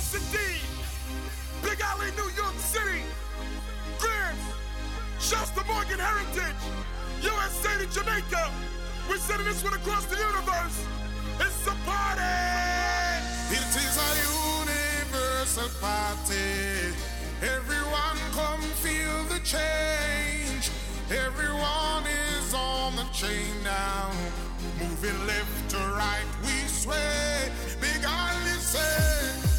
Yes, indeed. Big Ali, New York City. Grims. Shasta Morgan Heritage. USA to Jamaica. We're sending this one across the universe. It's a party. It is a universal party. Everyone come feel the change. Everyone is on the chain now. Moving left to right, we sway. Big Ali, say.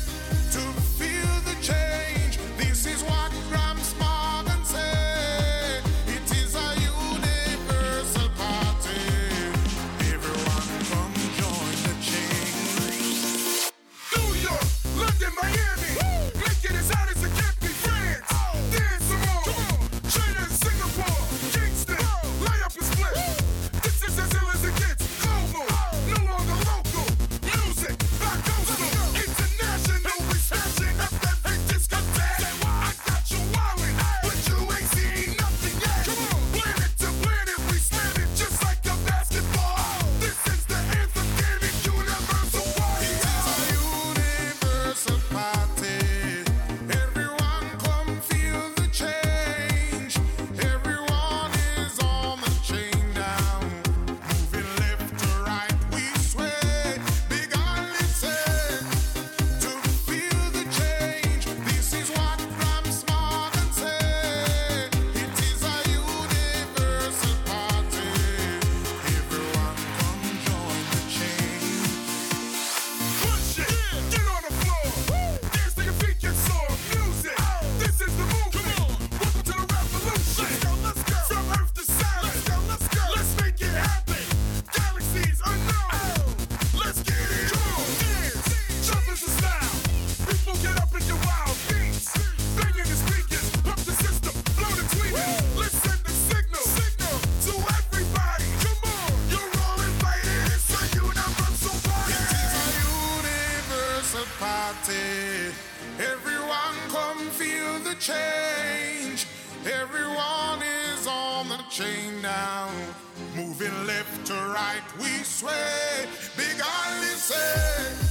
to right we sway. Big Ali say.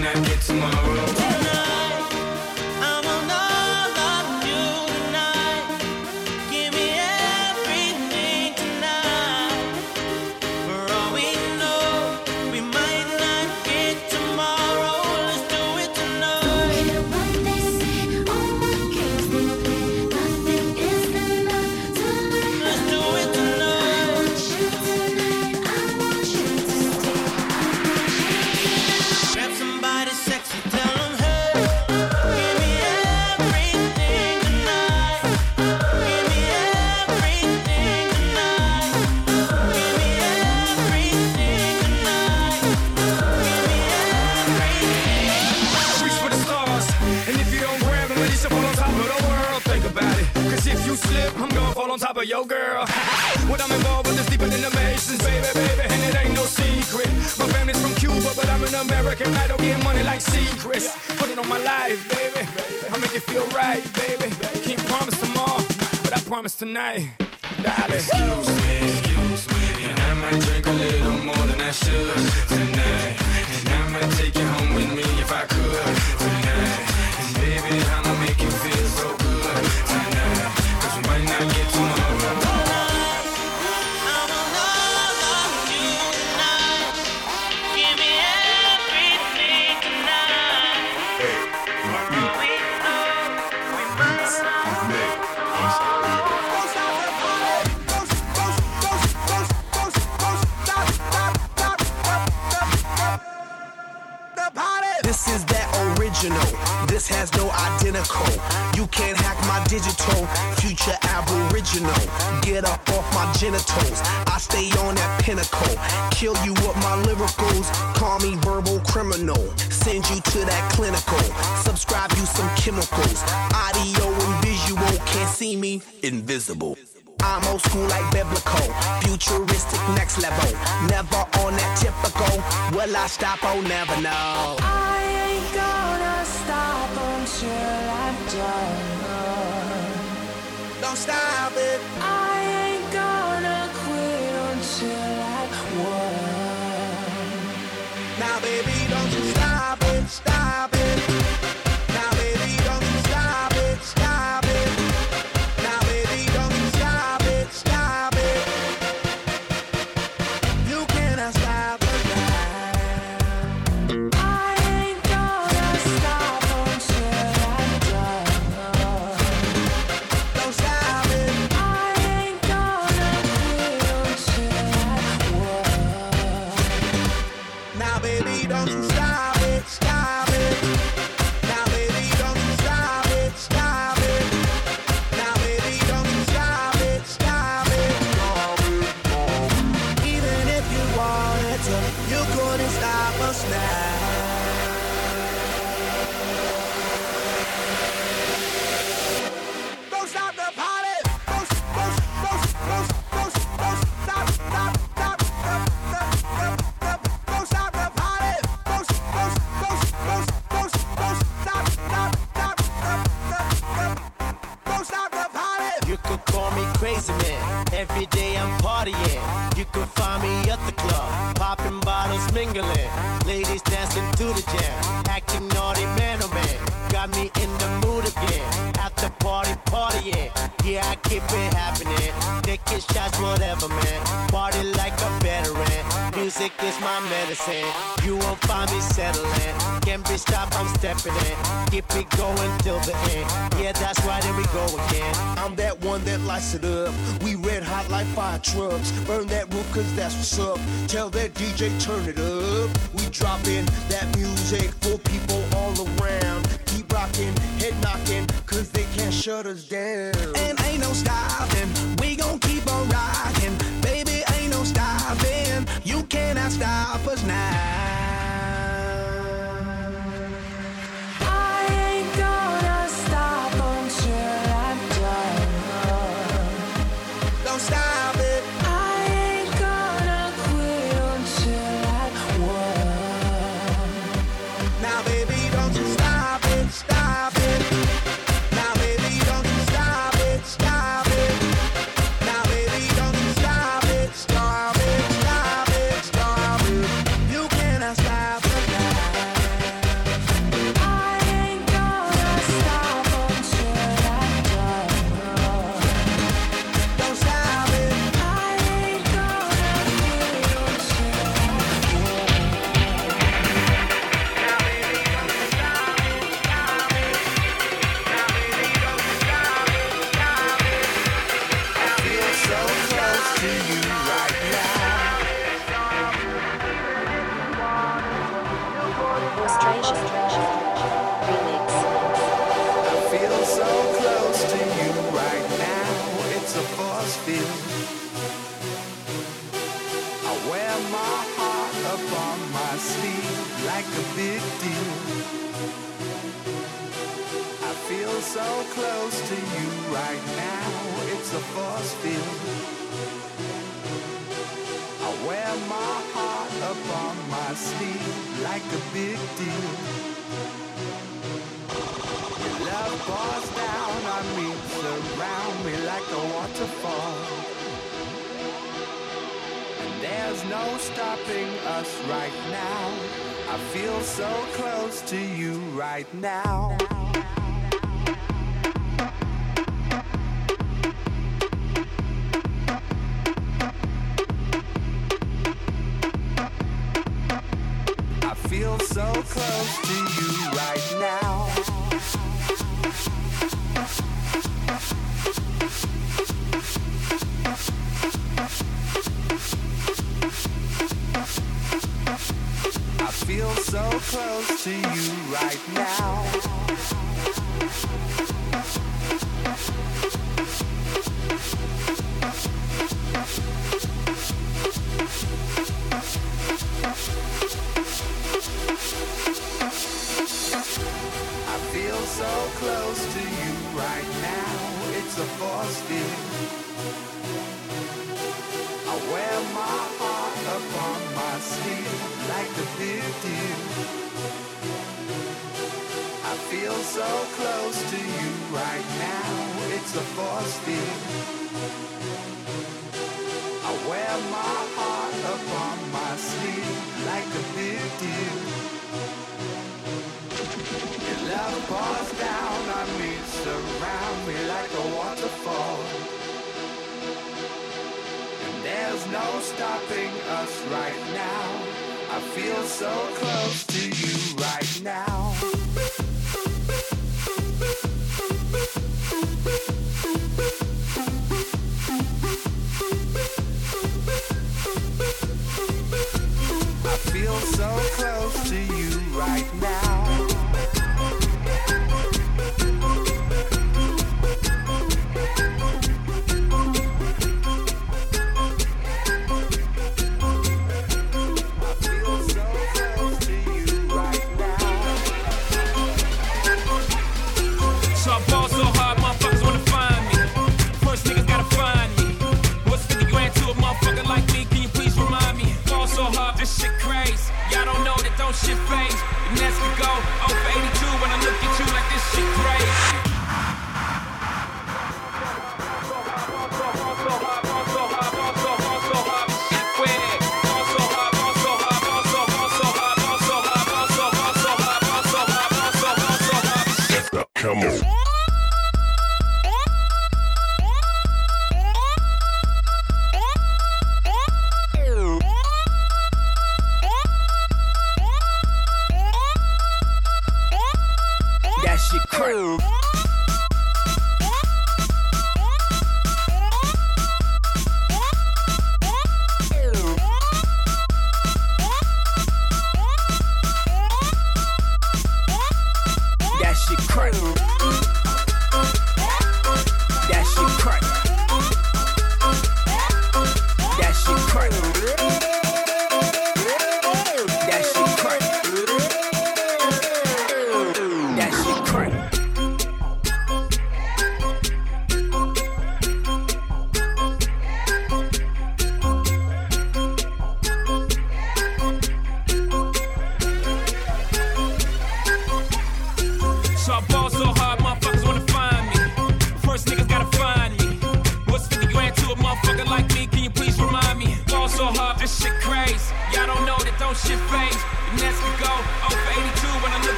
Not get tomorrow. American. I don't get money like secrets. Put it on my life, baby. I make it feel right, baby. Can't promise tomorrow, but I promise tonight. Darling. Excuse me, excuse me. And I might drink a little more than I should tonight. And I might take you home with me if I could tonight. And baby, I'ma make you feel so good tonight. Cause we might not get tomorrow. This is that original. This has no identical. You can't hack my digital. Future aboriginal. Get up off my genitals. I stay on that pinnacle. Kill you with my lyricals. Call me verbal criminal. Send you to that clinical. Subscribe you some chemicals. Audio and visual. Can't see me. Invisible. I'm old school like biblical, futuristic next level. Never on that typical. Will I stop? Oh, never know. I ain't gonna stop until I'm done. Don't stop it. I ain't gonna quit until I won. Now, baby, don't you stop it, stop it. Every day I'm partying. You can find me at the club, popping bottles, mingling. Ladies dancing to the jam, acting naughty, man oh man. Got me in the mood again. After party, partying. Yeah, I keep it happening. Taking shots, whatever, man. Party like. Music is my medicine. You won't find me settling. Can't be stopped, I'm stepping in. Keep it going till the end. Yeah, that's right, here we go again. I'm that one that lights it up. We red hot like fire trucks. Burn that roof cause that's what's up. Tell that DJ turn it up. We dropping that music for people all around. Keep rocking, head knocking, cause they can't shut us down. And ain't no stopping. We gon' keep on rocking. Baby, stopping. You cannot stop us now. Big deal. Your love pours down on me, surround me like a waterfall. And there's no stopping us right now. I feel so close to you right now. Close to you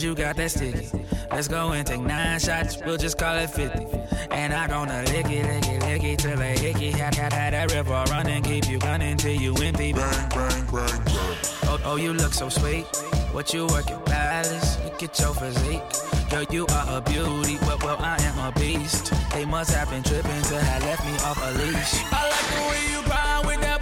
heard you got that sticky. Let's go and take nine shots, we'll just call it 50. And I'm gonna lick it, lick it, lick it till a hickey. Had, had, had that river running, keep you running till you empty. Bang, bang, bang, Oh, oh, you look so sweet. What you working, palace? Look at your physique. Girl, you are a beauty, but well, well, I am a beast. They must have been tripping to have left me off a leash. I like the way you grind with that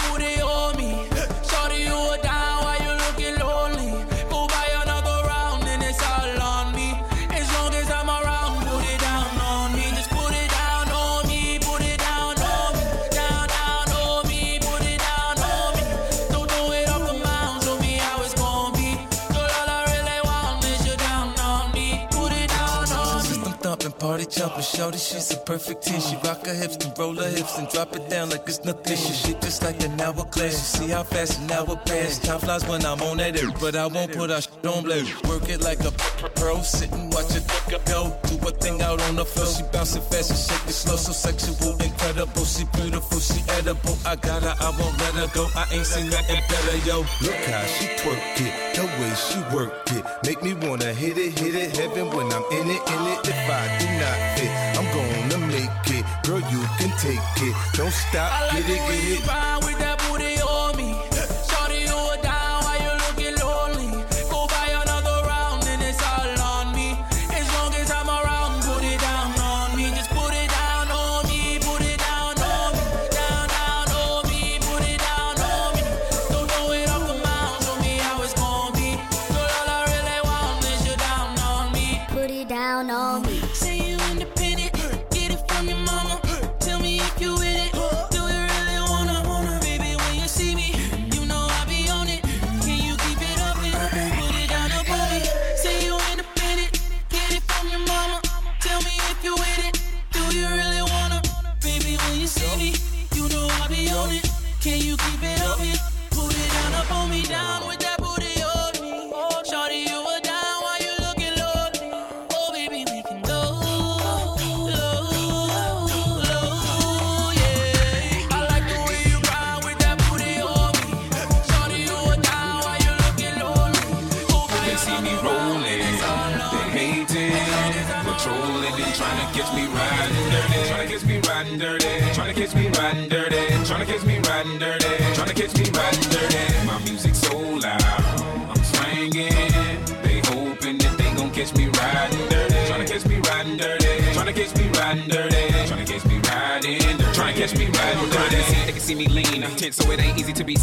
jumper, shorty, she's a perfect ten. She rock her hips and roll her hips and drop it down like it's nothing. She shit just like an hourglass. You see how fast an hour pass. Time flies when I'm on that air, but I won't put our shit on blast. Work it like a pro, sit and watch it go. Do a thing out on the floor. She bouncing fast and shake it slow, so sexual, incredible. She beautiful, she edible. I got her, I won't let her go. I ain't seen nothing better, yo. Look how she twerk it, the way she work it. Make me wanna hit it, hit it, heaven when I'm in it, in it. If I do not fit. I'm gonna make it, girl, you can take it. Don't stop, I like get it, get it.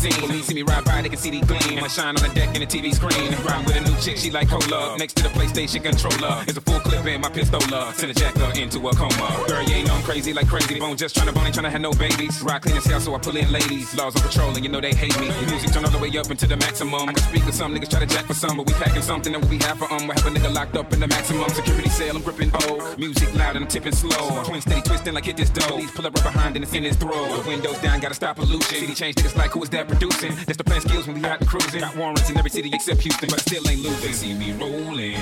Seen. When see me ride by, they can see the gleam. I shine on the deck in the TV screen. Riding with a new chick, she like cola. Next to the PlayStation controller is a full clip in my pistola. Send a jacker into a coma. Girl, you ain't I'm crazy like Krayzie Bone. Just trying to bone, ain't trying to have no babies. Rock clean as hell, so I pull in ladies. Laws on patrol, and you know they hate me. Music turn all the way up into the maximum. I can speak with some niggas try to jack for some, but we packing something that we have for um. We have a nigga locked up in the maximum security cell. I'm gripping O. Music loud and I'm tipping slow. Twin steady twisting like hit this dough. Police pull up right behind and it's in his throat. The windows down, gotta stop pollution. City change niggas like who is that producing? That's the plan skills when we out cruising. Got warrants in every city except Houston, but still ain't losing. They see me rolling,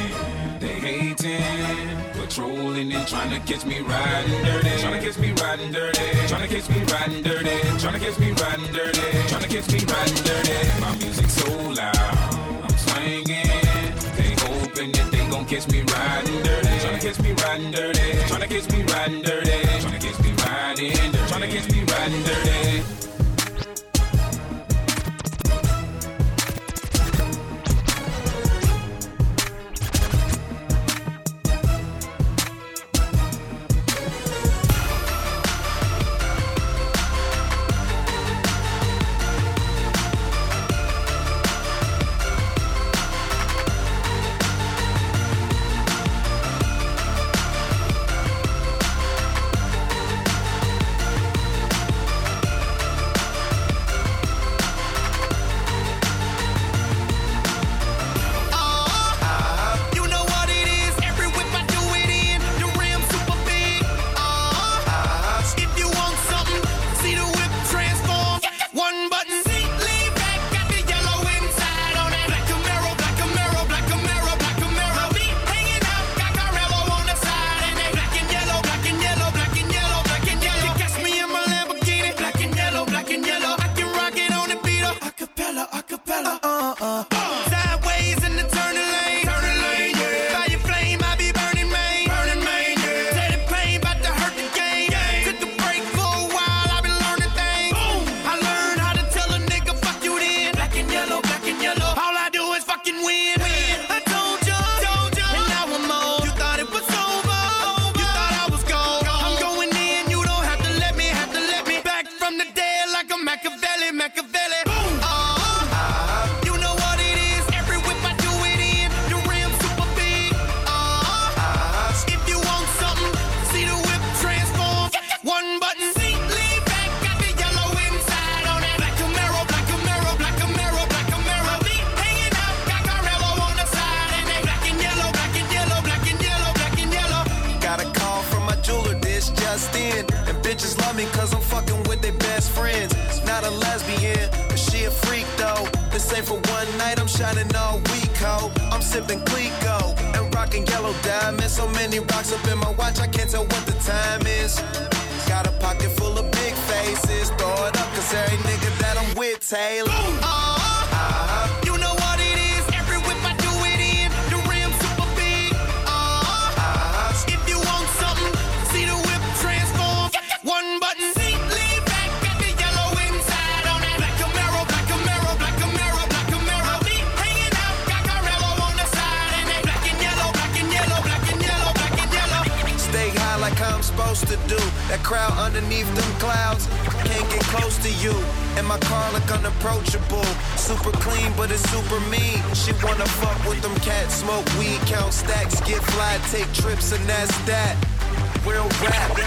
they hating, patrolling and trying to catch me riding dirty. Trying to catch me riding dirty. Trying to catch me riding dirty. Trying to catch me riding dirty. Trying to catch me riding dirty. My music so loud, I'm swinging. They hoping that they gon' catch me riding dirty. Tryna catch me riding dirty. Tryna catch me riding dirty. Tryna catch me riding dirty. Tryna catch me riding dirty.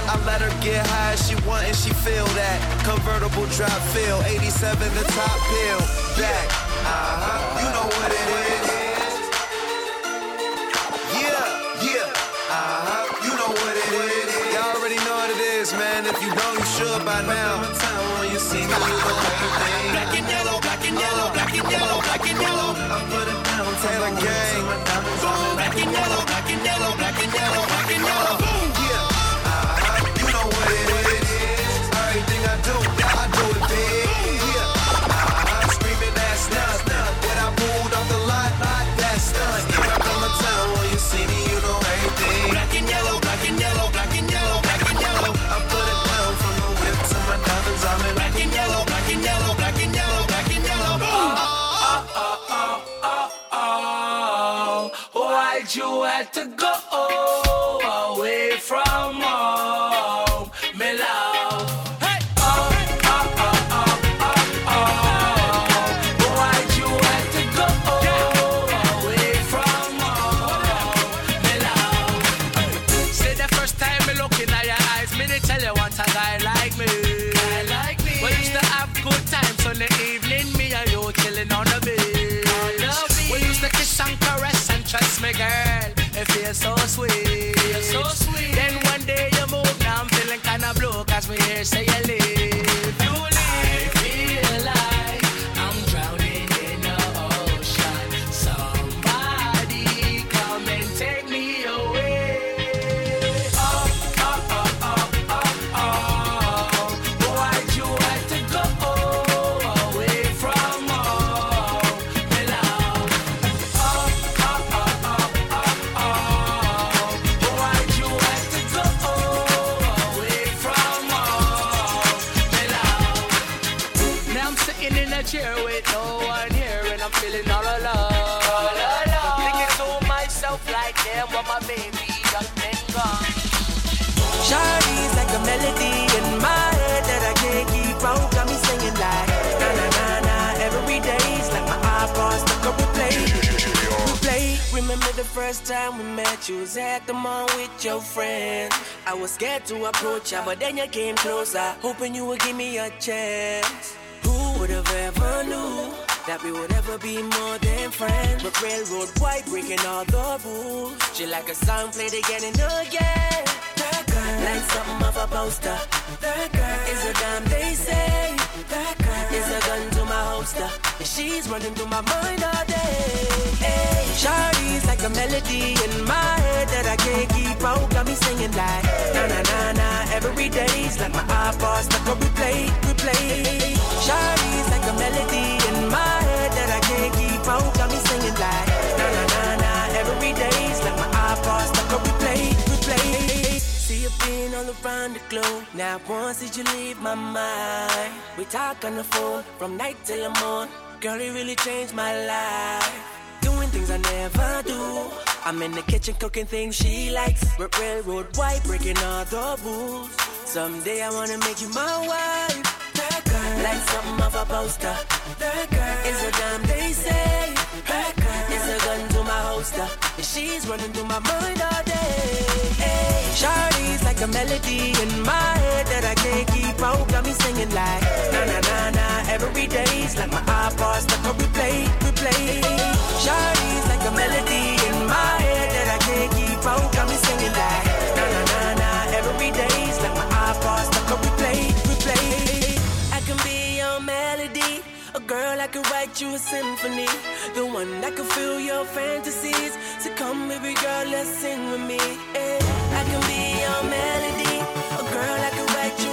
I let her get high as she want and she feel that. Convertible drop feel, 87 the top pill. Back, uh-huh, you know what it is. Yeah, yeah, uh-huh, you know what it is. Y'all already know what it is, man. If you don't, you should by now. When you see me, you know everything. Black and yellow, black and yellow, black and yellow, black and yellow. I put it down, Taylor Gang. Black and yellow, black and yellow, black and yellow, black and yellow. Have to go Remember the first time we met? You was at the mall with your friend. I was scared to approach ya, but then you came closer, hoping you would give me a chance. Who would have ever knew? That we would ever be more than friends. But railroad white breaking all the rules. She like a song played again and again. Girl, like something of a poster. That girl is a damn they say. That girl is a gun holster. And she's running through my mind all day. Hey, Shawty's like a melody in my head that I can't keep out. Got me singing like na na na na every day's like my iPod stuck on replay, replay. Shawty's like a melody Being all around the globe. Now once did you leave my mind? We talk on the phone from night till the morning. Girl, it really changed my life. Doing things I never do. I'm in the kitchen cooking things she likes. With railroad white, breaking all the rules. Someday I wanna make you my wife. That girl, like something of a poster. That girl is a damn they say. That girl is a gun to my holster. And she's running through my mind all Shawty's like a melody in my head that I can't keep out. Got me singing like na na na na every day's like my iPod stuck on replay, replay. Shawty's like a melody in my head that I can't keep out. Got me singing like na na na na every day's like my iPod stuck on replay, replay. I can be your melody. A girl, I could write you a symphony. The one that can fill your fantasies. So come, baby girl, let's sing with me. eh. I can be your melody. A girl, I could write you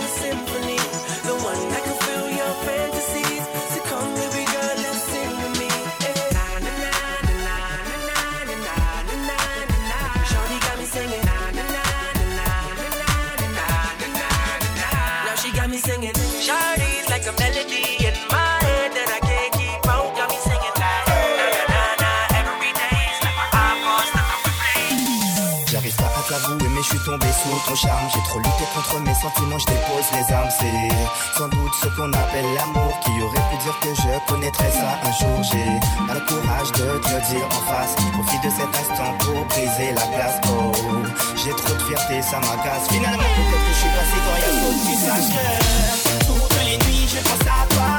je suis tombé sous ton charme. J'ai trop lutté contre mes sentiments, je dépose les armes. C'est sans doute ce qu'on appelle l'amour Qui aurait pu dire que je connaîtrais ça un jour. J'ai pas le courage de te le dire en face. Profite de cet instant pour briser la glace. Oh, j'ai trop de fierté, ça m'agace. Finalement peut-être que je suis passé quand il y a trop de qui sache que Toutes les nuits je pense à toi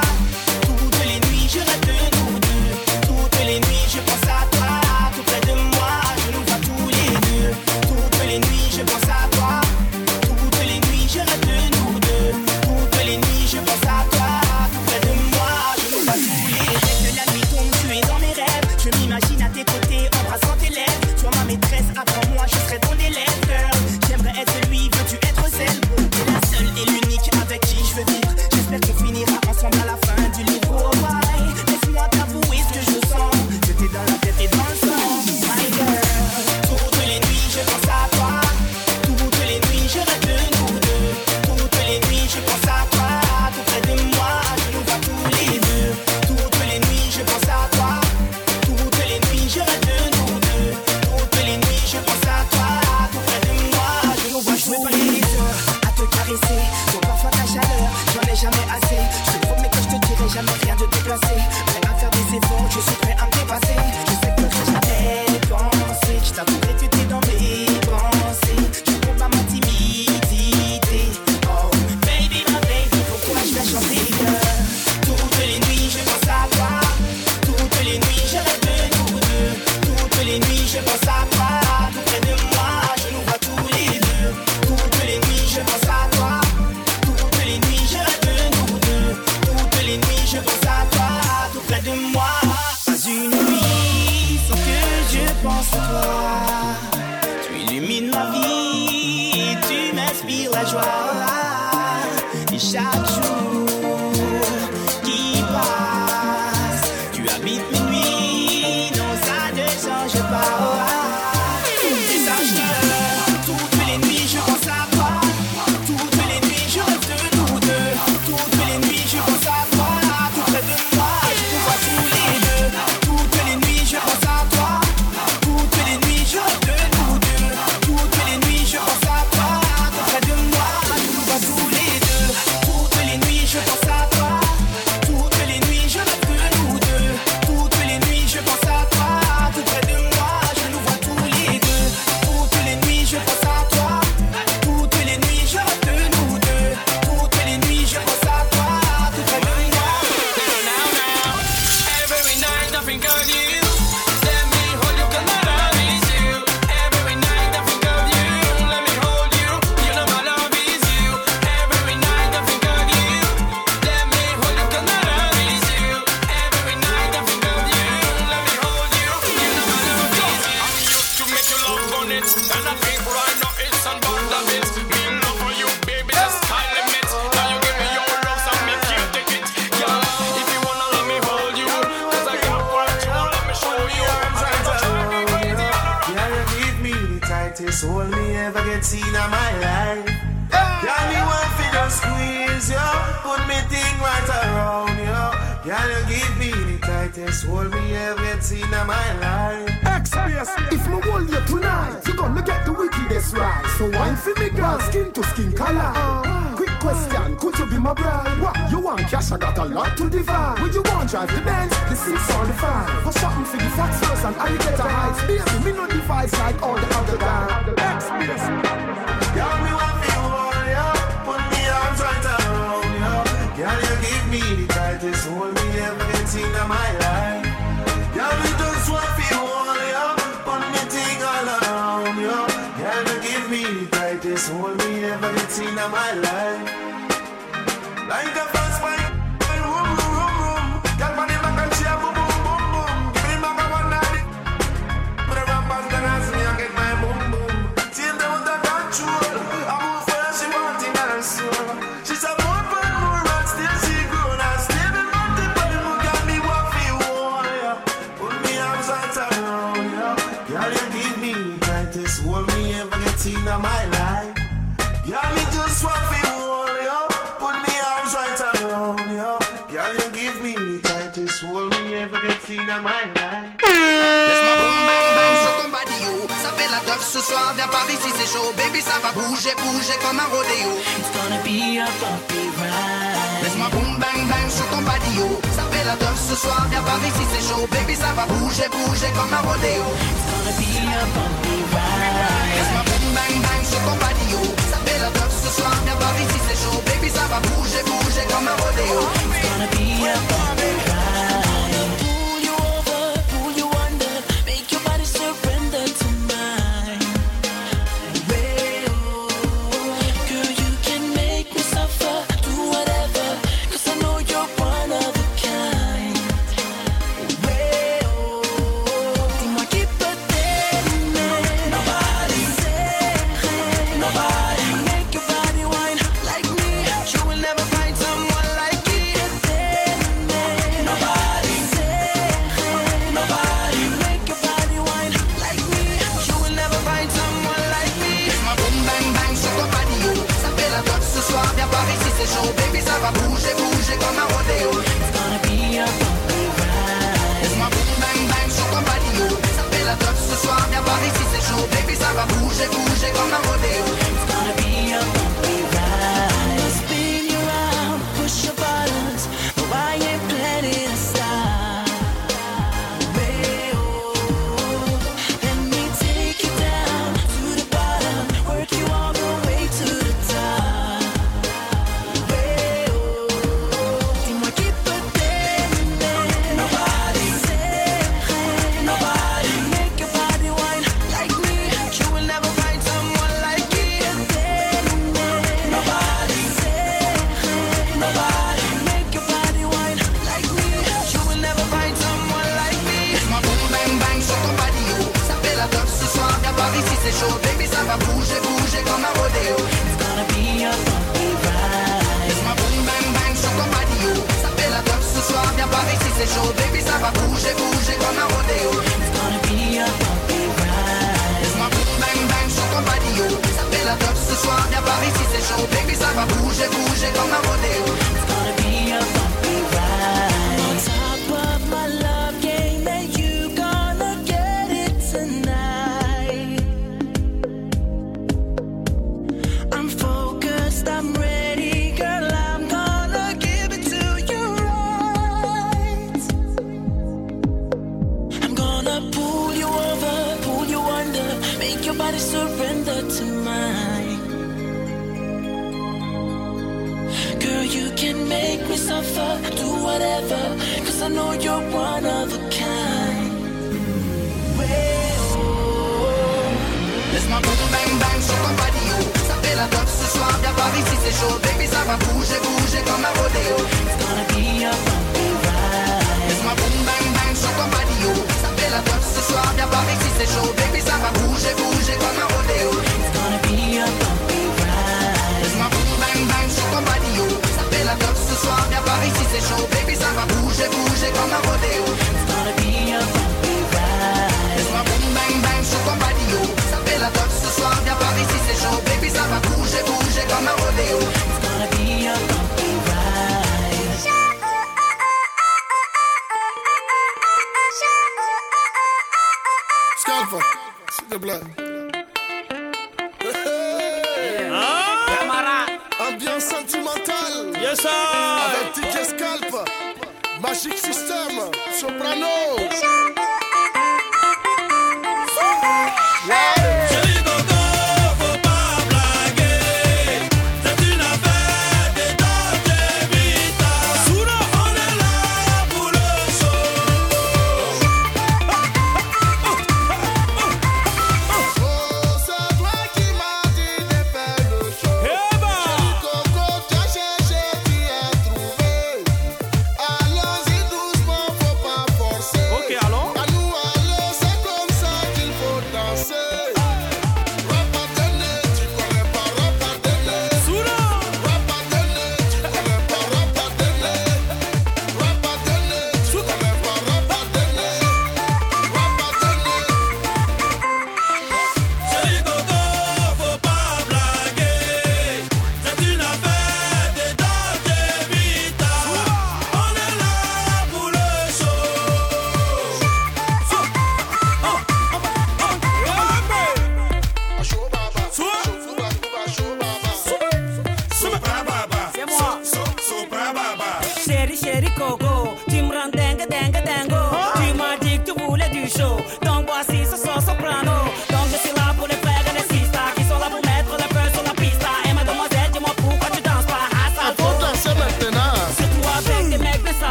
it's in my. Laisse-moi boom bang bang, je combat Dio. Ça fait la teuf ce soir, viens par ici, c'est chaud. Baby, ça va bouger, bouger comme un rodéo. It's gonna be a bumpy ride. Laisse-moi boom bang bang, je combat Dio. Ça fait la teuf ce soir, viens par ici, c'est chaud. Baby, ça va bouger, bouger comme un rodéo. It's gonna be a bumpy ride. Laisse-moi boom bang bang, je combat Dio. Ça fait la teuf ce soir, viens par ici, c'est chaud. Baby, ça va bouger, bouger comme un rodéo. It's gonna be a bumpy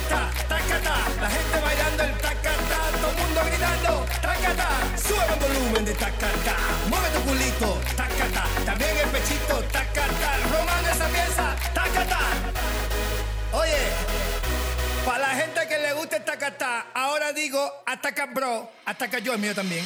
tacata, la gente bailando el tacata, todo el mundo gritando, tacata, sube el volumen de tacata, mueve tu culito, tacata, también el pechito, tacata, romano esa pieza, tacata. Oye, para la gente que le gusta el tacata, ahora digo, ataca bro, ataca yo el mío también.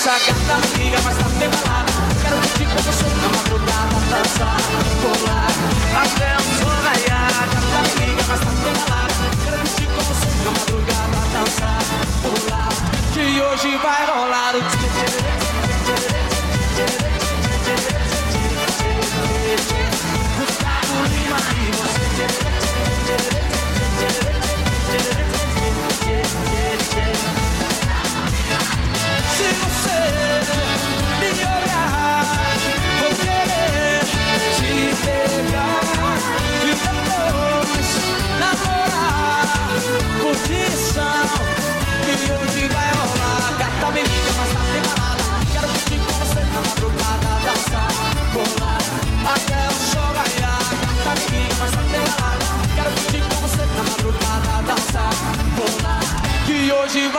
saca.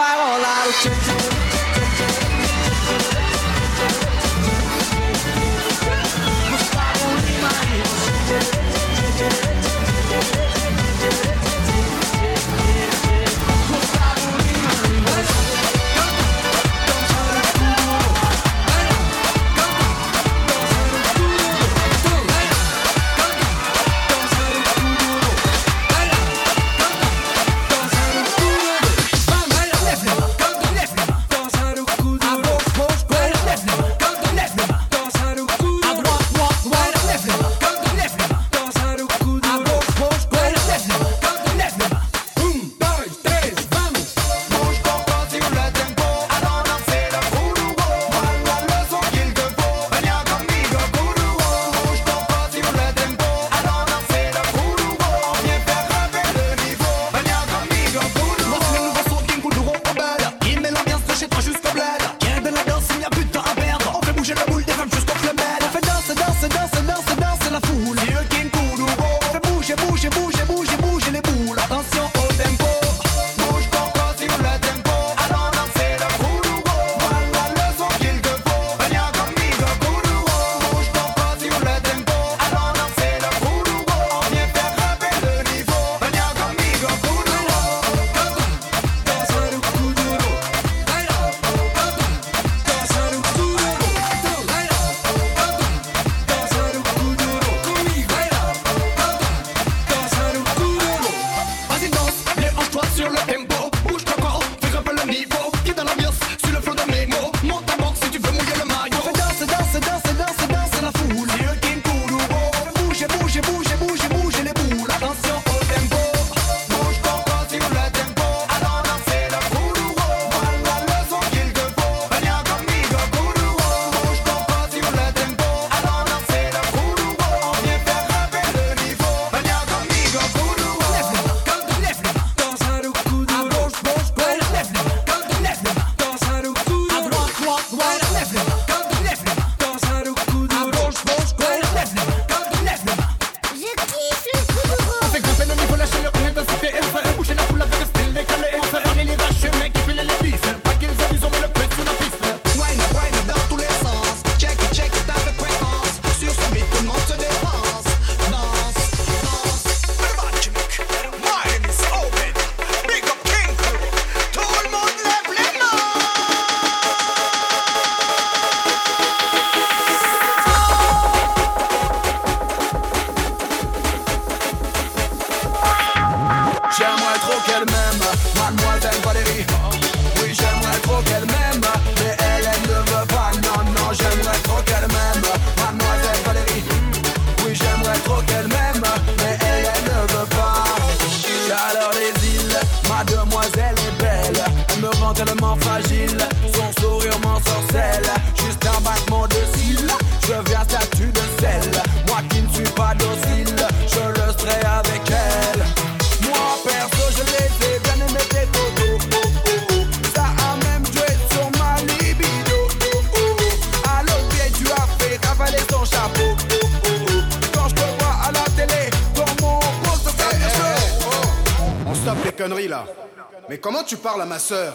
Que hoje vai ma sœur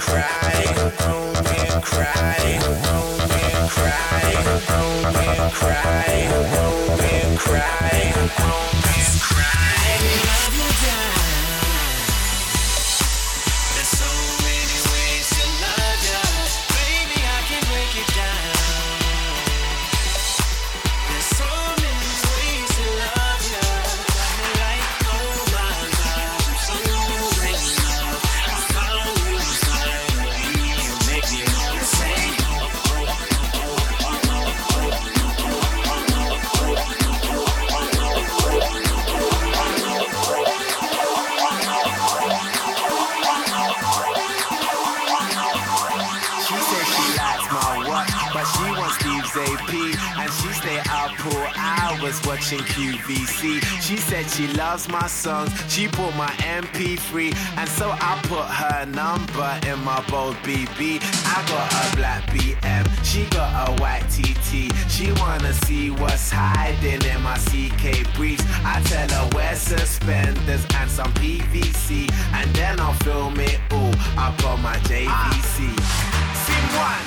cry, cry, cry, cry, cry, QVC. She said she loves my songs, she bought my MP3, and so I put her number in my bold BB. I got a black BM, she got a white TT. She wanna see what's hiding in my CK briefs. I tell her wear suspenders and some PVC, and then I'll film it all I on my JVC. Scene one,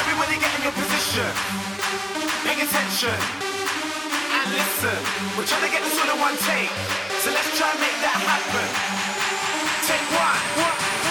everybody get in your position. Make attention listen. We're trying to get this all in one take. So let's try and make that happen. Take one.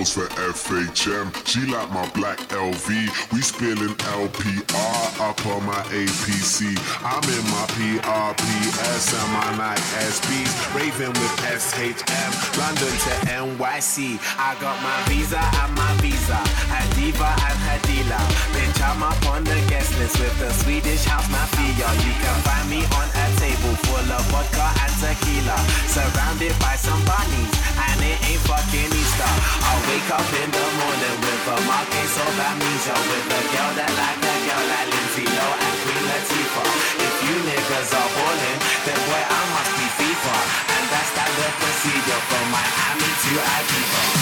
Post for FHM. She like my black LV. We spilling LPR up on my APC. I'm in my PRPS and my Nike SBs. Raving with SHM. London to NYC. I got my visa and my visa. A diva and dealer. Bitch, I'm up on the guest list with the Swedish house mafia. You can find me on a table full of vodka and tequila, surrounded by some bunnies, and it ain't fucking Easter. I wake up in the morning with a market so amnesia, with a girl that like a girl like Lindsay Lohan Queen Latifah. If you niggas are ballin', then boy I must be FIFA, and that's that the procedure from Miami to Ibiza.